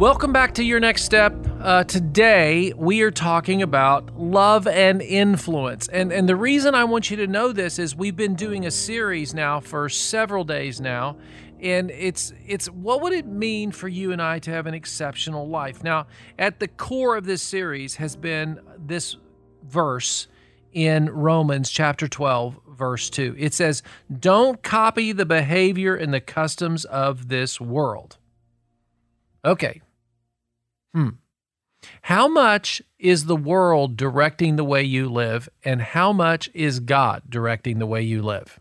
Welcome back to Your Next Step. Uh, today, we are talking about love and influence. And, and the reason I want you to know this is we've been doing a series now for several days now. And it's it's what would it mean for you and I to have an exceptional life? Now, at the core of this series has been this verse in Romans chapter 12, verse 2. It says, Don't copy the behavior and the customs of this world. Okay, Hmm. How much is the world directing the way you live, and how much is God directing the way you live?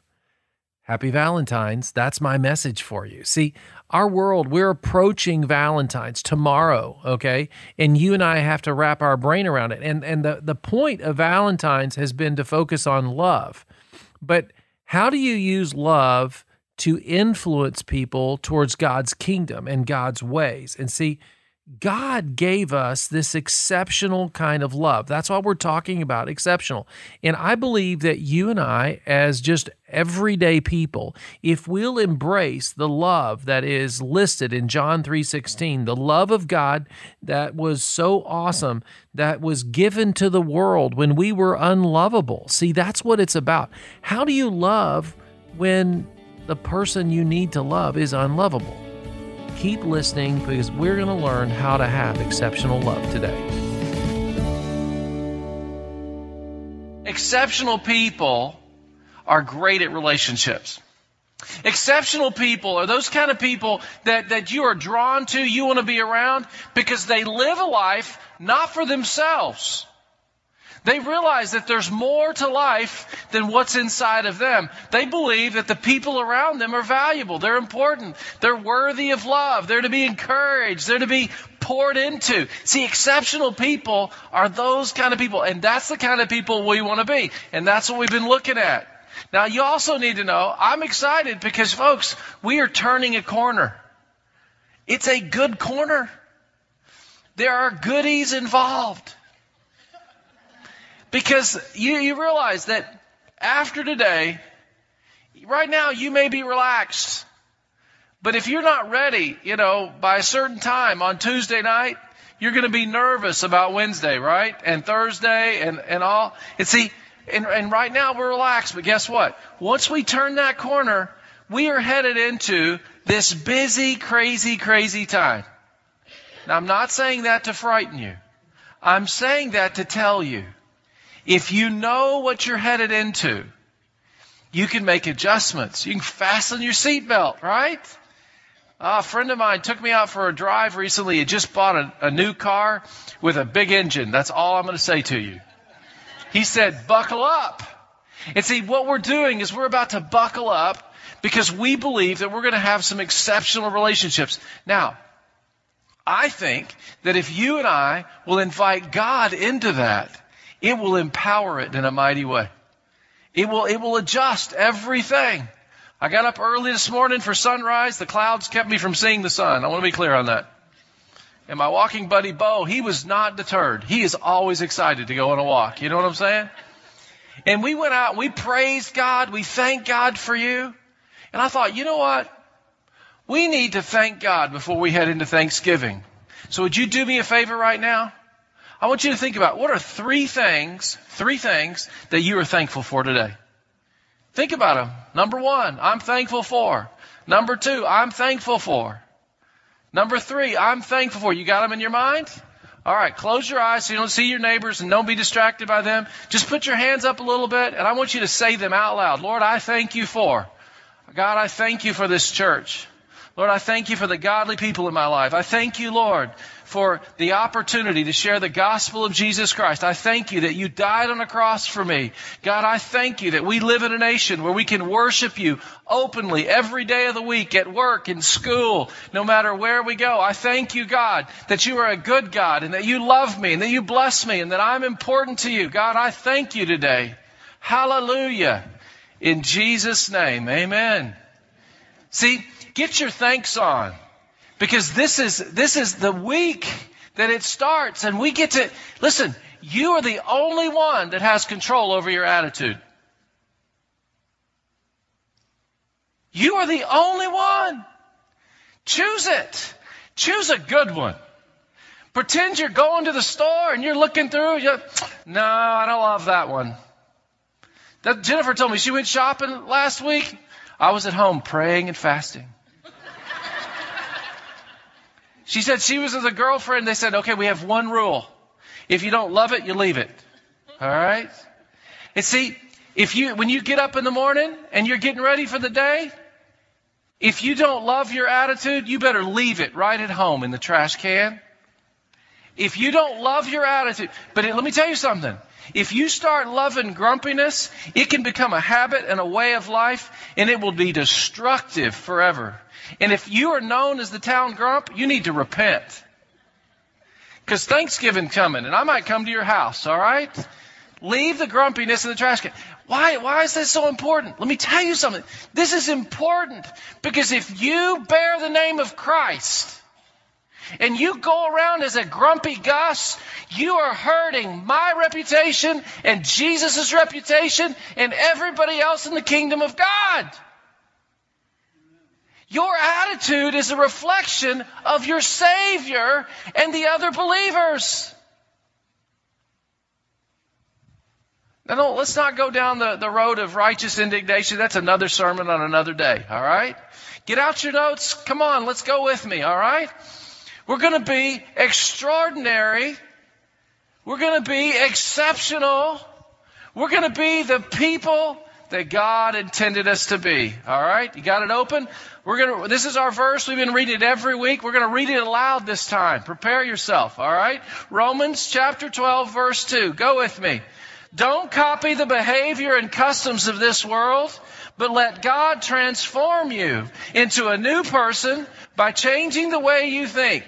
Happy Valentine's. That's my message for you. See, our world, we're approaching Valentine's tomorrow, okay? And you and I have to wrap our brain around it. And and the, the point of Valentine's has been to focus on love. But how do you use love to influence people towards God's kingdom and God's ways? And see, God gave us this exceptional kind of love. That's what we're talking about, exceptional. And I believe that you and I, as just everyday people, if we'll embrace the love that is listed in John 3:16, the love of God that was so awesome, that was given to the world when we were unlovable. See, that's what it's about. How do you love when the person you need to love is unlovable? Keep listening because we're going to learn how to have exceptional love today. Exceptional people are great at relationships. Exceptional people are those kind of people that, that you are drawn to, you want to be around because they live a life not for themselves. They realize that there's more to life than what's inside of them. They believe that the people around them are valuable. They're important. They're worthy of love. They're to be encouraged. They're to be poured into. See, exceptional people are those kind of people. And that's the kind of people we want to be. And that's what we've been looking at. Now, you also need to know, I'm excited because, folks, we are turning a corner. It's a good corner. There are goodies involved. Because you, you realize that after today, right now you may be relaxed. But if you're not ready, you know, by a certain time on Tuesday night, you're going to be nervous about Wednesday, right? And Thursday and, and all. And see, and, and right now we're relaxed, but guess what? Once we turn that corner, we are headed into this busy, crazy, crazy time. Now, I'm not saying that to frighten you. I'm saying that to tell you if you know what you're headed into, you can make adjustments. You can fasten your seatbelt, right? a friend of mine took me out for a drive recently. He just bought a, a new car with a big engine. That's all I'm going to say to you. He said, buckle up. And see, what we're doing is we're about to buckle up because we believe that we're going to have some exceptional relationships. Now, I think that if you and I will invite God into that, it will empower it in a mighty way. It will, it will adjust everything. I got up early this morning for sunrise. The clouds kept me from seeing the sun. I want to be clear on that. And my walking buddy Bo, he was not deterred. He is always excited to go on a walk. You know what I'm saying? And we went out, and we praised God, we thanked God for you. And I thought, you know what? We need to thank God before we head into Thanksgiving. So would you do me a favor right now? I want you to think about what are three things, three things that you are thankful for today. Think about them. Number one, I'm thankful for. Number two, I'm thankful for. Number three, I'm thankful for. You got them in your mind? All right, close your eyes so you don't see your neighbors and don't be distracted by them. Just put your hands up a little bit and I want you to say them out loud. Lord, I thank you for. God, I thank you for this church. Lord, I thank you for the godly people in my life. I thank you, Lord, for the opportunity to share the gospel of Jesus Christ. I thank you that you died on a cross for me. God, I thank you that we live in a nation where we can worship you openly every day of the week, at work, in school, no matter where we go. I thank you, God, that you are a good God and that you love me and that you bless me and that I'm important to you. God, I thank you today. Hallelujah. In Jesus' name, amen. See, get your thanks on. Because this is, this is the week that it starts and we get to, listen, you are the only one that has control over your attitude. You are the only one. Choose it. Choose a good one. Pretend you're going to the store and you're looking through. You're, no, I don't love that one. That Jennifer told me she went shopping last week. I was at home praying and fasting. She said she was with a girlfriend. They said, okay, we have one rule. If you don't love it, you leave it. All right? And see, if you, when you get up in the morning and you're getting ready for the day, if you don't love your attitude, you better leave it right at home in the trash can. If you don't love your attitude, but it, let me tell you something. If you start loving grumpiness, it can become a habit and a way of life, and it will be destructive forever. And if you are known as the town grump, you need to repent. Because Thanksgiving coming, and I might come to your house, all right? Leave the grumpiness in the trash can. Why, why is this so important? Let me tell you something. This is important because if you bear the name of Christ, and you go around as a grumpy Gus, you are hurting my reputation and Jesus' reputation and everybody else in the kingdom of God. Your attitude is a reflection of your Savior and the other believers. Now, no, let's not go down the, the road of righteous indignation. That's another sermon on another day, all right? Get out your notes. Come on, let's go with me, all right? We're going to be extraordinary. We're going to be exceptional. We're going to be the people that God intended us to be. All right? You got it open? We're going to, this is our verse. We've been reading it every week. We're going to read it aloud this time. Prepare yourself. All right? Romans chapter 12 verse 2. Go with me. Don't copy the behavior and customs of this world, but let God transform you into a new person by changing the way you think.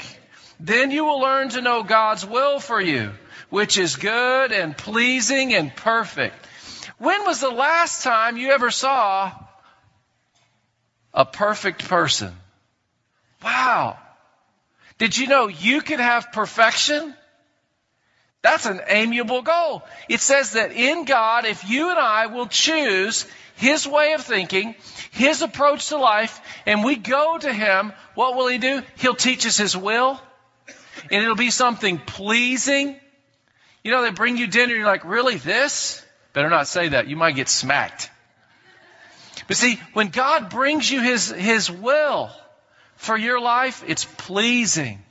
Then you will learn to know God's will for you, which is good and pleasing and perfect. When was the last time you ever saw a perfect person? Wow. Did you know you could have perfection? That's an amiable goal. It says that in God, if you and I will choose His way of thinking, His approach to life, and we go to Him, what will He do? He'll teach us His will, and it'll be something pleasing. You know, they bring you dinner, you're like, really, this? Better not say that. You might get smacked. But see, when God brings you His, His will for your life, it's pleasing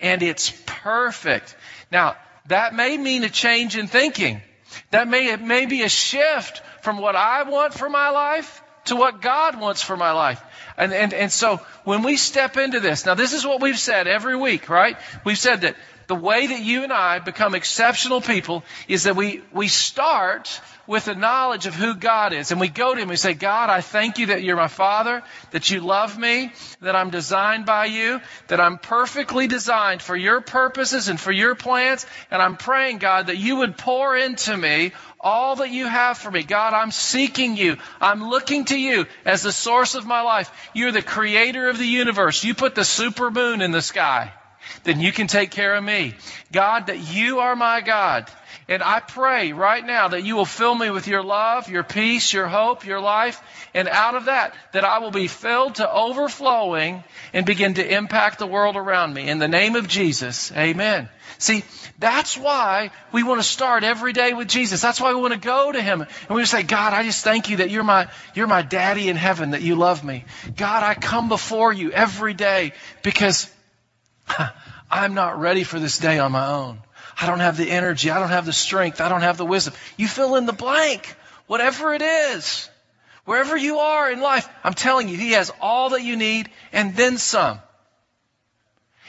and it's perfect. Now, that may mean a change in thinking. That may, it may be a shift from what I want for my life to what God wants for my life. And, and, and so when we step into this, now this is what we've said every week, right? We've said that the way that you and I become exceptional people is that we, we start with the knowledge of who God is. And we go to Him and we say, God, I thank you that you're my Father, that you love me, that I'm designed by you, that I'm perfectly designed for your purposes and for your plans. And I'm praying, God, that you would pour into me all that you have for me. God, I'm seeking you. I'm looking to you as the source of my life. You're the creator of the universe. You put the super moon in the sky then you can take care of me. God, that you are my God. And I pray right now that you will fill me with your love, your peace, your hope, your life. And out of that, that I will be filled to overflowing and begin to impact the world around me. In the name of Jesus, amen. See, that's why we want to start every day with Jesus. That's why we want to go to Him. And we say, God, I just thank you that you're my, you're my daddy in heaven, that you love me. God, I come before you every day because I'm not ready for this day on my own. I don't have the energy. I don't have the strength. I don't have the wisdom. You fill in the blank. Whatever it is. Wherever you are in life, I'm telling you, He has all that you need and then some.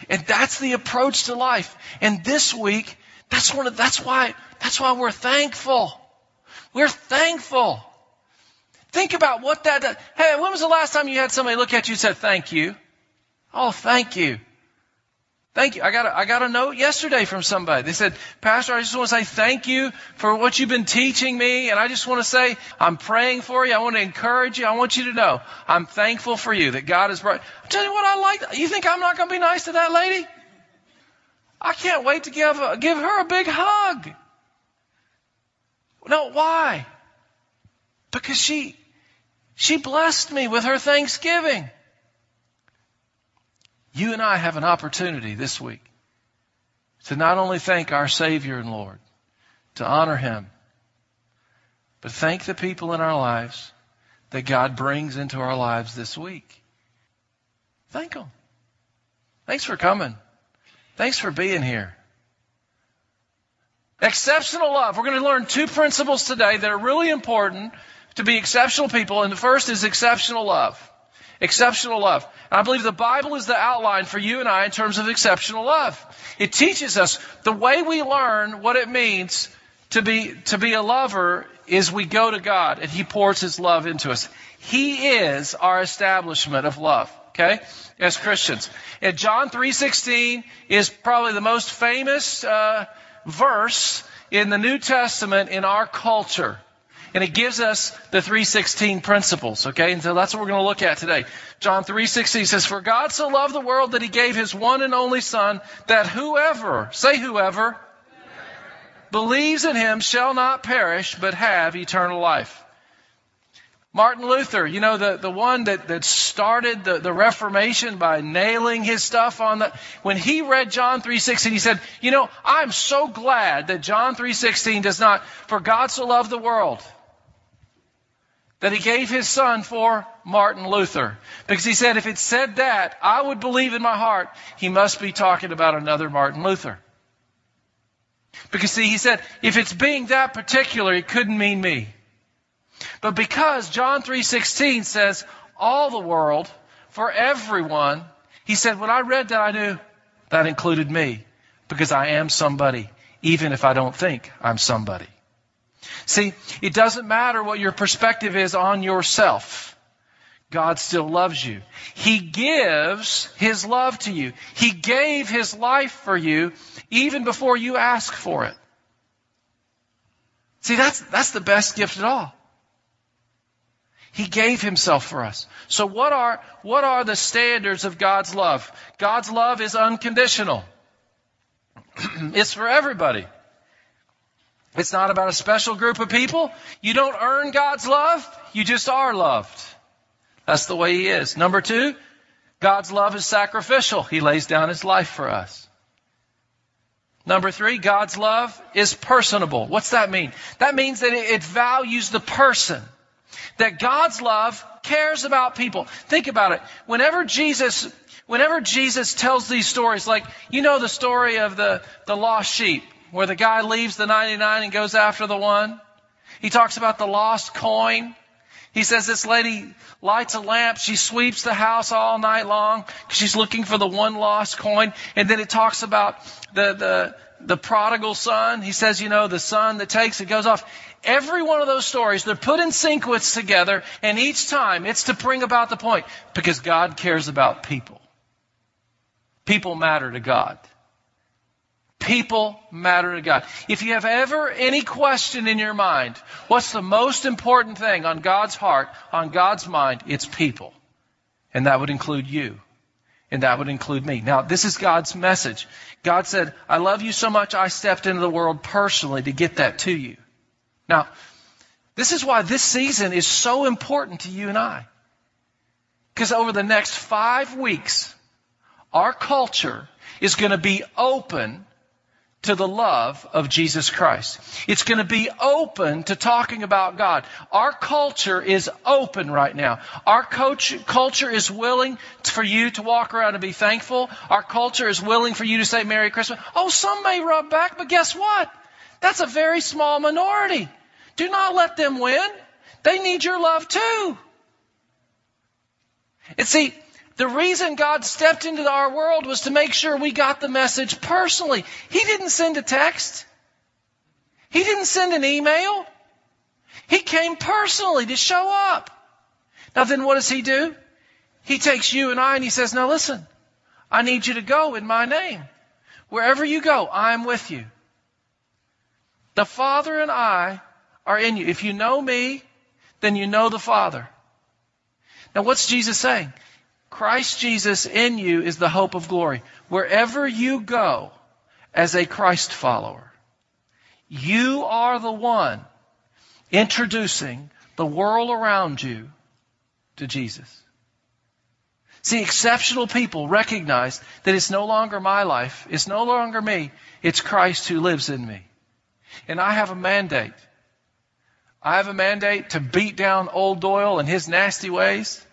And that's the approach to life. And this week, that's one of, that's why, that's why we're thankful. We're thankful. Think about what that, hey, when was the last time you had somebody look at you and said, thank you? Oh, thank you. Thank you. I got a, I got a note yesterday from somebody. They said, Pastor, I just want to say thank you for what you've been teaching me. And I just want to say, I'm praying for you. I want to encourage you. I want you to know I'm thankful for you that God has brought. I'm telling you what I like. You think I'm not going to be nice to that lady? I can't wait to give, uh, give her a big hug. No, why? Because she, she blessed me with her Thanksgiving. You and I have an opportunity this week to not only thank our Savior and Lord, to honor Him, but thank the people in our lives that God brings into our lives this week. Thank them. Thanks for coming. Thanks for being here. Exceptional love. We're going to learn two principles today that are really important to be exceptional people. And the first is exceptional love. Exceptional love. And I believe the Bible is the outline for you and I in terms of exceptional love. It teaches us the way we learn what it means to be, to be a lover is we go to God and He pours His love into us. He is our establishment of love. Okay? As Christians. And John 3.16 is probably the most famous, uh, verse in the New Testament in our culture. And it gives us the 316 principles, okay? And so that's what we're going to look at today. John 3:16 says, "For God so loved the world that he gave his one and only son that whoever, say whoever, believes in him shall not perish but have eternal life." Martin Luther, you know, the, the one that, that started the, the Reformation by nailing his stuff on the, when he read John 3.16, he said, you know, I'm so glad that John 3.16 does not, for God so loved the world that he gave his son for Martin Luther. Because he said, if it said that, I would believe in my heart he must be talking about another Martin Luther. Because see, he said, if it's being that particular, it couldn't mean me. But because John 3:16 says all the world for everyone, he said when I read that I knew that included me because I am somebody even if I don't think I'm somebody. See, it doesn't matter what your perspective is on yourself. God still loves you. He gives His love to you. He gave His life for you even before you ask for it. See, that's, that's the best gift at all. He gave himself for us. So what are, what are the standards of God's love? God's love is unconditional. it's for everybody. It's not about a special group of people. You don't earn God's love. You just are loved. That's the way He is. Number two, God's love is sacrificial. He lays down His life for us. Number three, God's love is personable. What's that mean? That means that it values the person. That God's love cares about people. Think about it. Whenever Jesus, whenever Jesus tells these stories, like, you know the story of the, the lost sheep, where the guy leaves the 99 and goes after the one. He talks about the lost coin. He says this lady lights a lamp. She sweeps the house all night long because she's looking for the one lost coin. And then it talks about the, the, the prodigal son. He says, you know, the son that takes it goes off. Every one of those stories, they're put in sequence together, and each time it's to bring about the point because God cares about people. People matter to God. People matter to God. If you have ever any question in your mind, what's the most important thing on God's heart, on God's mind? It's people. And that would include you. And that would include me. Now, this is God's message. God said, I love you so much, I stepped into the world personally to get that to you. Now, this is why this season is so important to you and I. Because over the next five weeks, our culture is going to be open to the love of Jesus Christ. It's going to be open to talking about God. Our culture is open right now. Our coach, culture is willing for you to walk around and be thankful. Our culture is willing for you to say Merry Christmas. Oh, some may rub back, but guess what? That's a very small minority. Do not let them win. They need your love too. And see, the reason God stepped into our world was to make sure we got the message personally. He didn't send a text. He didn't send an email. He came personally to show up. Now then what does he do? He takes you and I and he says, now listen, I need you to go in my name. Wherever you go, I'm with you. The Father and I are in you. If you know me, then you know the Father. Now what's Jesus saying? Christ Jesus in you is the hope of glory. Wherever you go as a Christ follower, you are the one introducing the world around you to Jesus. See, exceptional people recognize that it's no longer my life. It's no longer me. It's Christ who lives in me. And I have a mandate. I have a mandate to beat down old Doyle and his nasty ways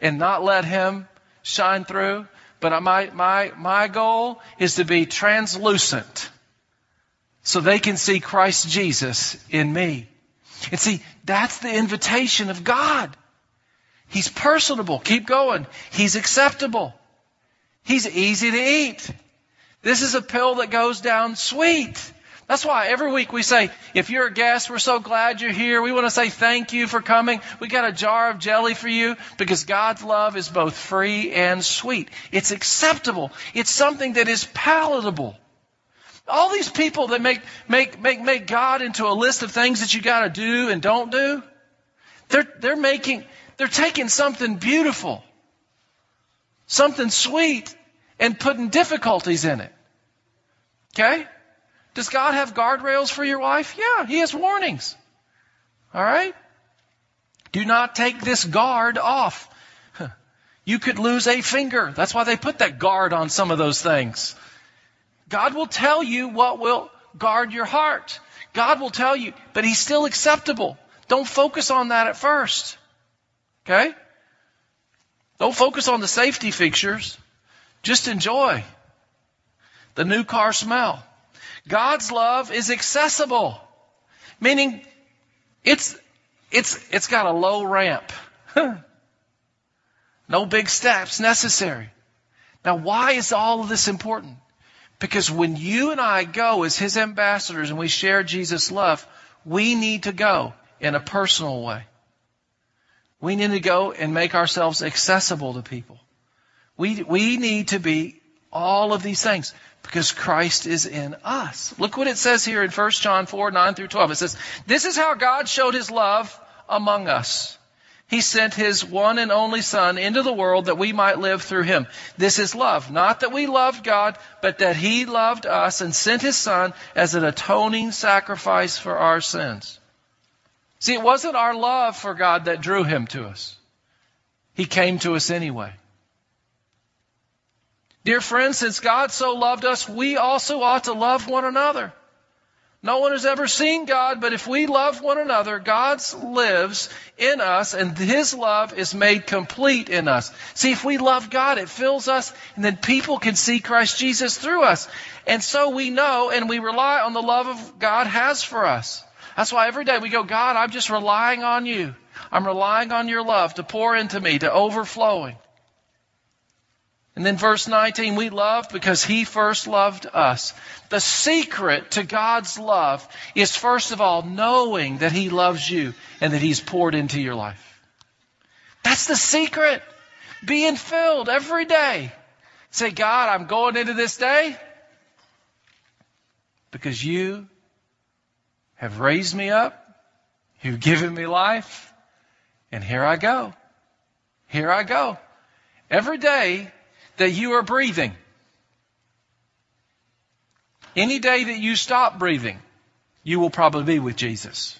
and not let him shine through. But my, my, my goal is to be translucent so they can see Christ Jesus in me. And see, that's the invitation of God. He's personable. Keep going. He's acceptable. He's easy to eat. This is a pill that goes down sweet. That's why every week we say, if you're a guest, we're so glad you're here. We want to say thank you for coming. We got a jar of jelly for you because God's love is both free and sweet. It's acceptable. It's something that is palatable. All these people that make, make, make, make God into a list of things that you got to do and don't do, they're, they're making, they're taking something beautiful, something sweet, and putting difficulties in it. Okay? Does God have guardrails for your life? Yeah, He has warnings. All right? Do not take this guard off. You could lose a finger. That's why they put that guard on some of those things. God will tell you what will guard your heart. God will tell you, but He's still acceptable. Don't focus on that at first. Okay? Don't focus on the safety fixtures. Just enjoy the new car smell. God's love is accessible, meaning it's, it's, it's got a low ramp. no big steps necessary. Now, why is all of this important? Because when you and I go as His ambassadors and we share Jesus' love, we need to go in a personal way. We need to go and make ourselves accessible to people. We, we need to be all of these things because Christ is in us. Look what it says here in 1 John 4, 9 through 12. It says, This is how God showed his love among us. He sent his one and only Son into the world that we might live through him. This is love. Not that we loved God, but that he loved us and sent his Son as an atoning sacrifice for our sins. See, it wasn't our love for God that drew him to us. He came to us anyway. Dear friends, since God so loved us, we also ought to love one another. No one has ever seen God, but if we love one another, God lives in us and His love is made complete in us. See, if we love God, it fills us and then people can see Christ Jesus through us. And so we know and we rely on the love of God has for us. That's why every day we go, God, I'm just relying on you. I'm relying on your love to pour into me, to overflowing. And then verse 19, we love because he first loved us. The secret to God's love is first of all knowing that he loves you and that he's poured into your life. That's the secret. Being filled every day. Say, God, I'm going into this day because you have raised me up. You've given me life. And here I go. Here I go. Every day that you are breathing. Any day that you stop breathing, you will probably be with Jesus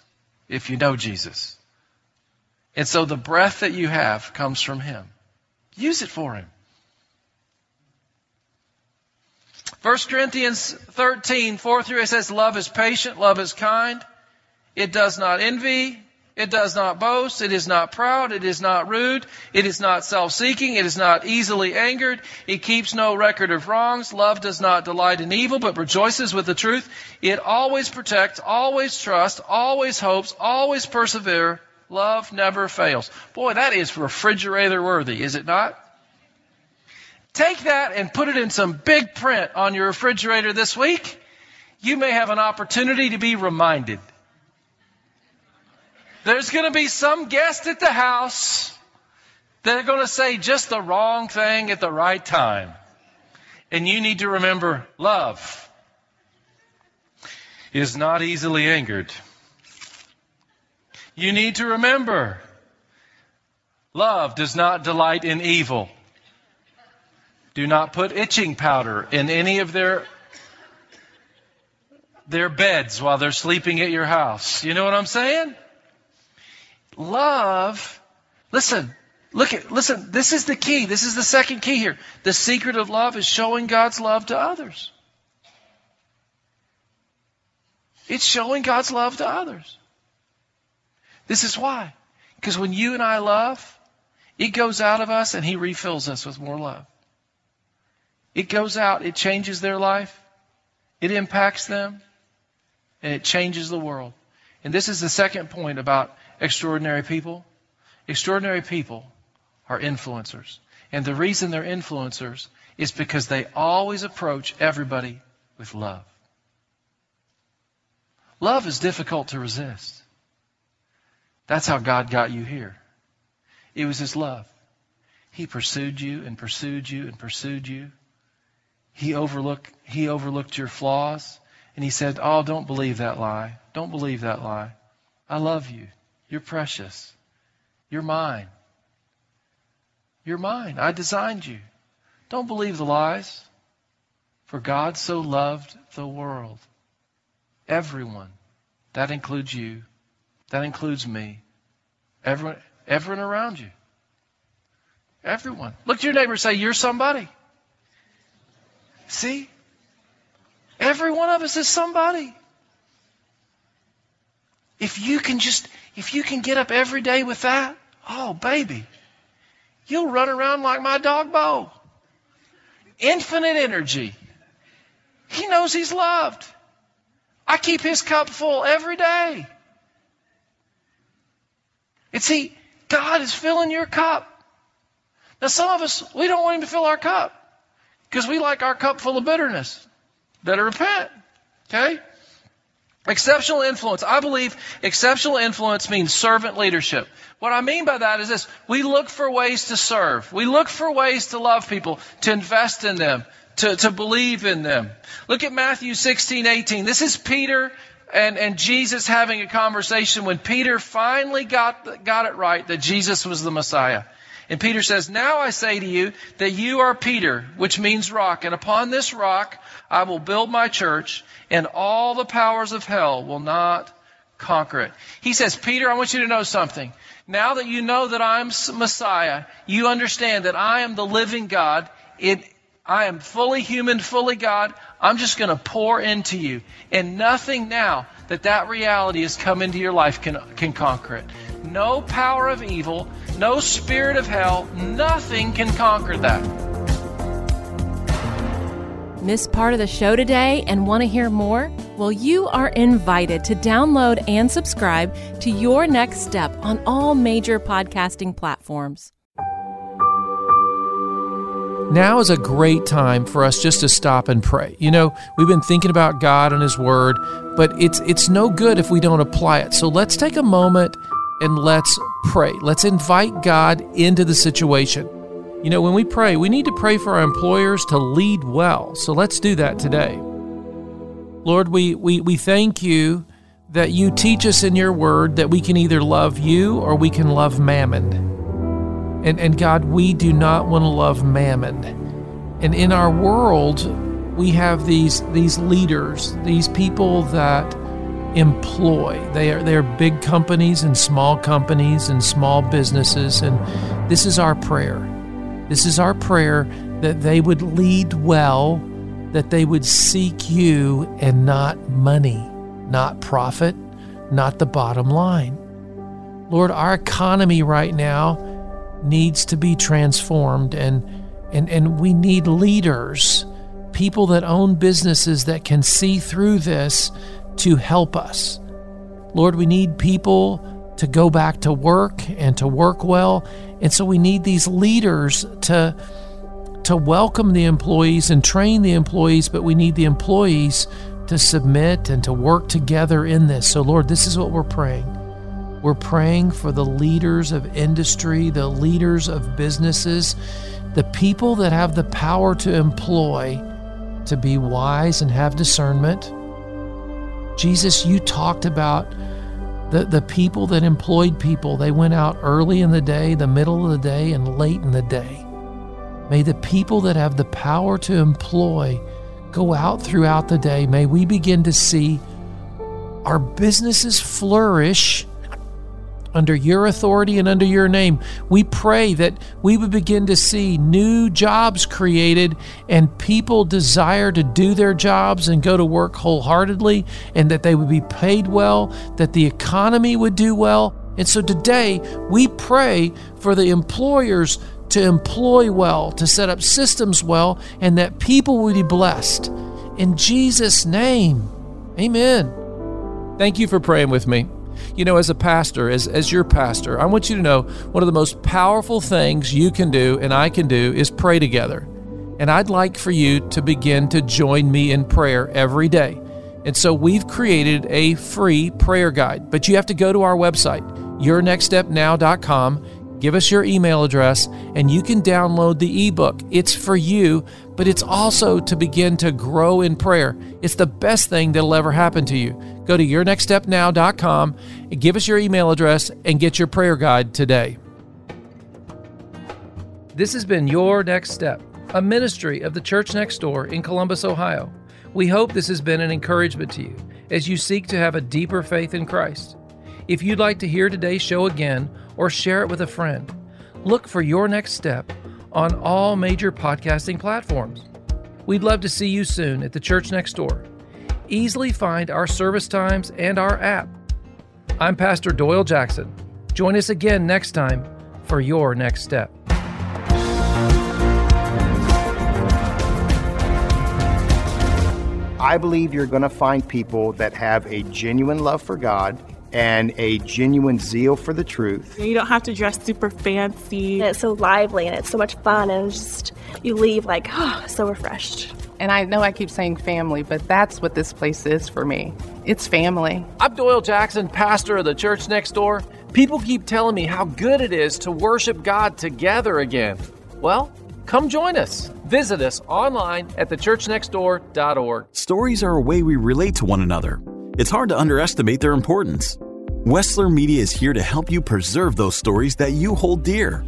if you know Jesus. And so the breath that you have comes from Him. Use it for Him. 1 Corinthians 13, 4 through it says, Love is patient, love is kind. It does not envy, It does not boast. It is not proud. It is not rude. It is not self-seeking. It is not easily angered. It keeps no record of wrongs. Love does not delight in evil, but rejoices with the truth. It always protects, always trusts, always hopes, always persevere. Love never fails. Boy, that is refrigerator worthy, is it not? Take that and put it in some big print on your refrigerator this week. You may have an opportunity to be reminded. There's going to be some guest at the house that are going to say just the wrong thing at the right time. And you need to remember love is not easily angered. You need to remember love does not delight in evil. Do not put itching powder in any of their their beds while they're sleeping at your house. You know what I'm saying? Love, listen, look at, listen, this is the key. This is the second key here. The secret of love is showing God's love to others. It's showing God's love to others. This is why. Because when you and I love, it goes out of us and He refills us with more love. It goes out, it changes their life, it impacts them, and it changes the world. And this is the second point about extraordinary people? Extraordinary people are influencers. And the reason they're influencers is because they always approach everybody with love. Love is difficult to resist. That's how God got you here. It was His love. He pursued you and pursued you and pursued you. He overlooked, he overlooked your flaws and he said, Oh, don't believe that lie. Don't believe that lie. I love you. You're precious. You're mine. You're mine. I designed you. Don't believe the lies. For God so loved the world. Everyone. That includes you. That includes me. Everyone, everyone around you. Everyone. Look to your neighbor and say, You're somebody. See? Every one of us is somebody. If you can just, if you can get up every day with that, oh, baby, you'll run around like my dog Bo. Infinite energy. He knows he's loved. I keep his cup full every day. And see, God is filling your cup. Now, some of us, we don't want him to fill our cup because we like our cup full of bitterness. Better repent. Okay? Exceptional influence. I believe exceptional influence means servant leadership. What I mean by that is this. We look for ways to serve. We look for ways to love people, to invest in them, to, to believe in them. Look at Matthew 16, 18. This is Peter and, and Jesus having a conversation when Peter finally got, got it right that Jesus was the Messiah. And Peter says, Now I say to you that you are Peter, which means rock, and upon this rock I will build my church, and all the powers of hell will not conquer it. He says, Peter, I want you to know something. Now that you know that I'm Messiah, you understand that I am the living God. It, I am fully human, fully God. I'm just going to pour into you. And nothing now that that reality has come into your life can, can conquer it. No power of evil, no spirit of hell, nothing can conquer that. Miss part of the show today and want to hear more? Well, you are invited to download and subscribe to Your Next Step on all major podcasting platforms. Now is a great time for us just to stop and pray. You know, we've been thinking about God and His Word, but it's it's no good if we don't apply it. So let's take a moment and let's pray. Let's invite God into the situation. You know, when we pray, we need to pray for our employers to lead well. So let's do that today. Lord, we, we, we thank you that you teach us in your word that we can either love you or we can love mammon. And, and God, we do not want to love mammon. And in our world, we have these, these leaders, these people that employ. They are, they are big companies and small companies and small businesses. And this is our prayer this is our prayer that they would lead well, that they would seek you and not money, not profit, not the bottom line. Lord, our economy right now needs to be transformed and and and we need leaders, people that own businesses that can see through this to help us. Lord, we need people to go back to work and to work well. And so we need these leaders to to welcome the employees and train the employees, but we need the employees to submit and to work together in this. So Lord, this is what we're praying. We're praying for the leaders of industry, the leaders of businesses, the people that have the power to employ to be wise and have discernment. Jesus, you talked about the, the people that employed people. They went out early in the day, the middle of the day, and late in the day. May the people that have the power to employ go out throughout the day. May we begin to see our businesses flourish under your authority and under your name. We pray that we would begin to see new jobs created and people desire to do their jobs and go to work wholeheartedly and that they would be paid well, that the economy would do well. And so today we pray for the employers to employ well, to set up systems well, and that people would be blessed. In Jesus' name, amen. Thank you for praying with me. You know, as a pastor, as, as your pastor, I want you to know one of the most powerful things you can do and I can do is pray together. And I'd like for you to begin to join me in prayer every day. And so we've created a free prayer guide, but you have to go to our website, yournextstepnow.com give us your email address, and you can download the ebook. It's for you, but it's also to begin to grow in prayer. It's the best thing that'll ever happen to you. Go to yournextstepnow.com and give us your email address and get your prayer guide today. This has been Your Next Step, a ministry of the Church Next Door in Columbus, Ohio. We hope this has been an encouragement to you as you seek to have a deeper faith in Christ. If you'd like to hear today's show again or share it with a friend, look for your next step on all major podcasting platforms. We'd love to see you soon at the church next door. Easily find our service times and our app. I'm Pastor Doyle Jackson. Join us again next time for your next step. I believe you're going to find people that have a genuine love for God and a genuine zeal for the truth. You don't have to dress super fancy. And it's so lively and it's so much fun, and just you leave like, oh, so refreshed. And I know I keep saying family, but that's what this place is for me. It's family. I'm Doyle Jackson, pastor of the church next door. People keep telling me how good it is to worship God together again. Well, come join us. Visit us online at thechurchnextdoor.org. Stories are a way we relate to one another. It's hard to underestimate their importance. Wessler Media is here to help you preserve those stories that you hold dear.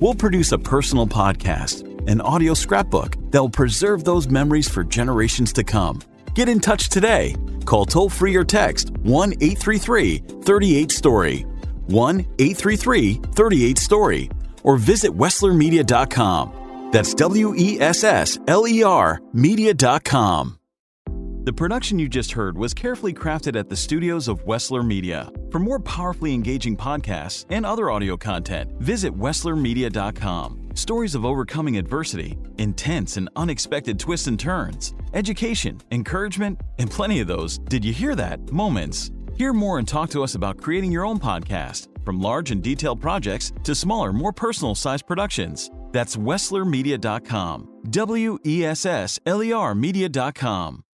We'll produce a personal podcast, an audio scrapbook that will preserve those memories for generations to come. Get in touch today. Call toll free or text 1 833 38 Story, 1 833 38 Story, or visit WesslerMedia.com. That's W E S S L E R Media.com. The production you just heard was carefully crafted at the studios of Wessler Media. For more powerfully engaging podcasts and other audio content, visit WesslerMedia.com. Stories of overcoming adversity, intense and unexpected twists and turns, education, encouragement, and plenty of those, did you hear that? Moments. Hear more and talk to us about creating your own podcast, from large and detailed projects to smaller, more personal sized productions. That's WesslerMedia.com. W E S S L E R Media.com.